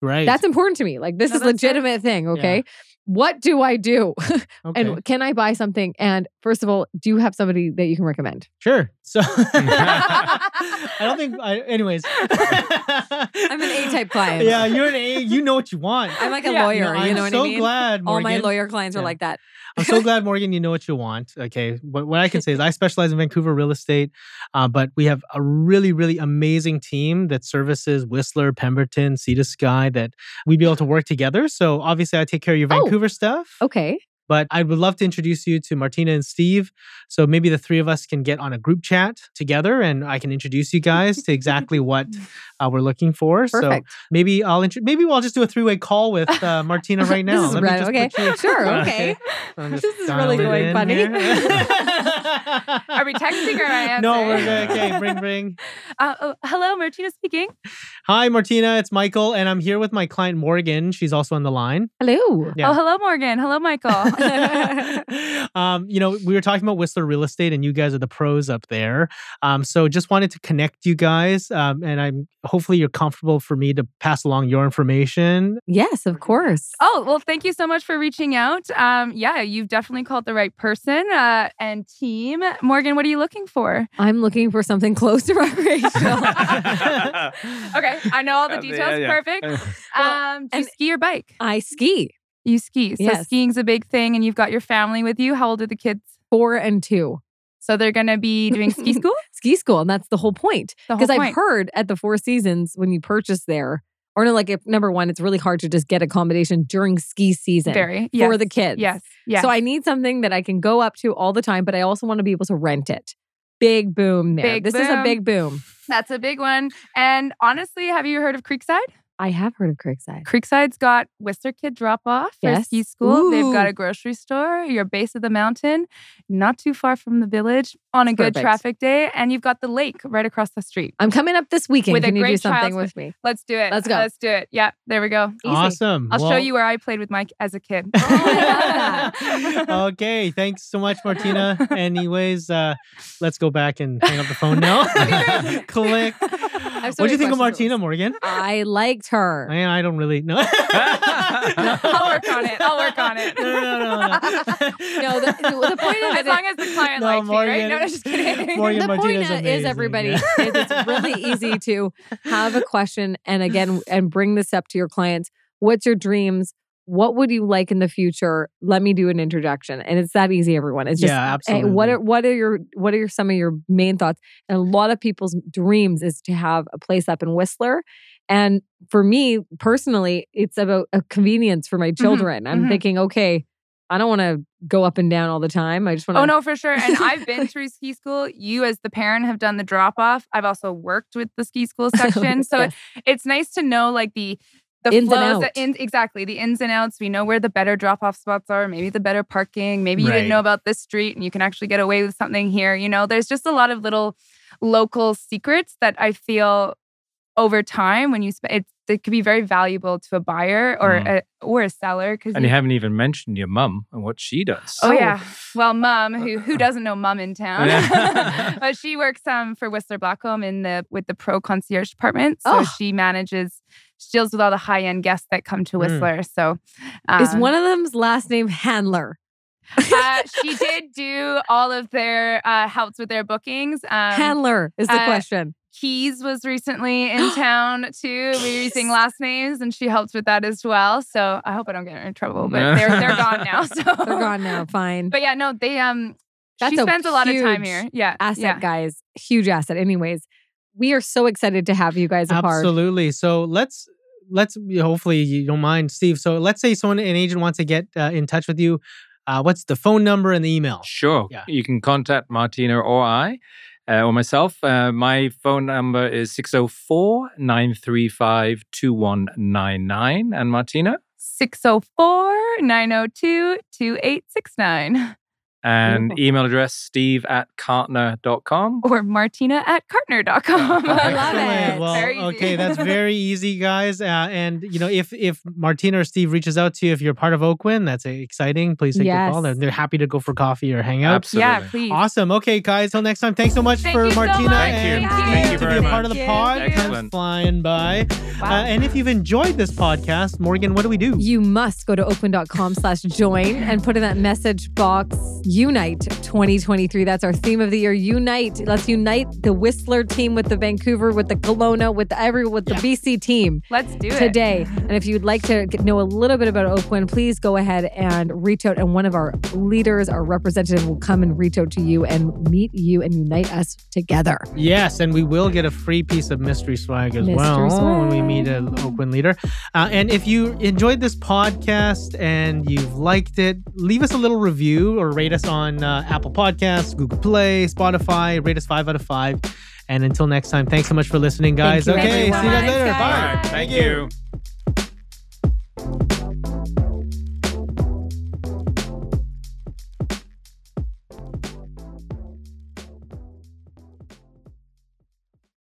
right. That's important to me. Like this No, is legitimate thing, okay? What do I do? okay. and can I buy something? And first of all, do you have somebody that you can recommend? Sure. So I don't think. I, anyways, I'm an A-type client. Yeah, you're an A. You know what you want. I'm like a Yeah. lawyer, I'm you know what so I mean? glad. Morgan. All my lawyer clients are like that. I'm so glad, Morgan. You know what you want. Okay. What, what I can say is I specialize in Vancouver real estate, uh, but we have a really, really amazing team that services Whistler, Pemberton, Sea to Sky. That we'd be able to work together. So obviously, I take care of your Oh. Vancouver stuff. Okay. But I would love to introduce you to Martina and Steve. So maybe the three of us can get on a group chat together, and I can introduce you guys to exactly what uh, we're looking for. So Perfect. maybe I'll intro- maybe I'll just do a three way call with uh, Martina right now. This is Let me right. just Okay. you- Sure. Okay. I'm This is really going funny. Here. Are we texting or am I No, we're good. Okay, bring, bring. Uh, oh, hello, Martina speaking. Hi, Martina. It's Michael, and I'm here with my client Morgan. She's also on the line. Hello. Yeah. Oh, hello, Morgan. Hello, Michael. um, you know, we were talking about Whistler real estate, and you guys are the pros up there. Um, so just wanted to connect you guys, um, and I'm hopefully you're comfortable for me to pass along your information. Yes, of course. Oh, well, thank you so much for reaching out. Um, yeah, you've definitely called the right person uh, and team. Morgan, what are you looking for? I'm looking for something close to recreational. Okay, I know all the details. yeah, yeah. Perfect. Well, Um, do you ski or bike? I ski You ski. So Yes. skiing's a big thing, and you've got your family with you. How old are the kids? four and two. So they're going to be doing ski school? Ski school. And that's the whole point. Because I've heard at the Four Seasons when you purchase there, or no, like if number one, it's really hard to just get accommodation during ski season Very. for the kids. Yes. Yes. So I need something that I can go up to all the time, but I also want to be able to rent it. Big boom there. Big this is a big boom. That's a big one. And honestly, have you heard of Creekside? I have heard of Creekside. Creekside's got Whistler Kid Drop Off for Yes. ski school. They've got a grocery store, your base of the mountain, not too far from the village on a It's good traffic day. And you've got the lake right across the street. I'm coming up this weekend. With a can you do great something with me? Let's do it. Let's go. Let's do it. Yeah, there we go. Easy. Awesome. I'll show you where I played with Mike as a kid. Oh, I love okay, thanks so much, Martina. Anyways, uh, let's go back and hang up the phone now. Click. Have so What do you think of Martina, Morgan? I liked her. I, I don't really know. I'll work on it. I'll work on it. No, no, no, no, no. No, the- the point of as it- long as the client No, likes me, right? Morgan- No, no, just kidding. Morgan the Martina's point is amazing, everybody yeah. is it's really easy to have a question and again and bring this up to your clients what's your dreams what would you like in the future let me do an introduction and it's that easy everyone it's just Yeah, eh, what are what are your what are your, some of your main thoughts and a lot of people's dreams is to have a place up in whistler and for me personally it's about a convenience for my children i'm mhm. thinking okay i don't want to go up and down all the time i just want to Oh no, for sure. And I've been through ski school. You, as the parent, have done the drop off. I've also worked with the ski school section, so Yes. it's nice to know like the the Ins and flows, the ins, exactly the ins and outs. We know where the better drop off spots are. Maybe the better parking. Maybe you Right. didn't know about this street, and you can actually get away with something here. You know, there's just a lot of little local secrets that I feel over time when you spend. It's they could be very valuable to a buyer or Mm. a or a seller because And you haven't even mentioned your mum and what she does. Oh, yeah. Well, mom, who who doesn't know mom in town, but she works um for Whistler Blackcomb in the with the pro concierge department. So Oh. she manages, she deals with all the high end guests that come to Mm. Whistler. So Is um, one of them's last name Handler? uh, she did do all of their uh, helps with their bookings. Um, Handler is the uh, question. Keys was recently in town too. We were using last names, and she helped with that as well. So I hope I don't get her in trouble, but they're they're gone now. So They're gone now. Fine. But yeah, no, they um. That's she spends a lot of time here. Yeah, asset, yeah. guys. Huge asset. Anyways, we are so excited to have you guys a part. Absolutely. So let's let's hopefully you don't mind, Steve. So let's say someone an agent wants to get uh, in touch with you. Uh, what's the phone number and the email? Sure. Yeah. You can contact Martina or I uh, or myself. Uh, my phone number is 604 935 2199. And Martina? 604 902 2869 And Beautiful. email address steve at cartner.com. or martina at cartner.com. I love it. Well, Very easy. okay, that's very easy, guys. Uh, and you know, if if Martina or Steve reaches out to you, if you're part of Oakwyn, that's exciting. Please take the call. Yes. They're, they're happy to go for coffee or hang out. Absolutely. yeah, please. Awesome. Okay, guys. Till next time. Thanks so much Thank for you so Martina much. Thank you. and Thank Steve you to very be a part much. of the pod. you. Time's Excellent. flying by. Wow. Uh, and if you've enjoyed this podcast, Morgan, what do we do? You must go to oakwyn.com slash join and put in that message box Unite 2023. That's our theme of the year. Unite. Let's unite the Whistler team with the Vancouver, with the Kelowna, with the every with the BC team Let's do it. today. And if you'd like to know a little bit about Oakwyn, please go ahead and reach out. And one of our leaders, our representative, will come and reach out to you and meet you and unite us together. Yes, and we will get a free piece of mystery swag as Mystery well when we meet an Oakwyn leader. Uh, and if you enjoyed this podcast and you've liked it, leave us a little review or rate us on uh, Apple Podcasts, Google Play, Spotify. Rate us five out of five. And until next time, thanks so much for listening, guys. Okay, everyone. see you guys later. Bye. Bye. Bye. Thank you.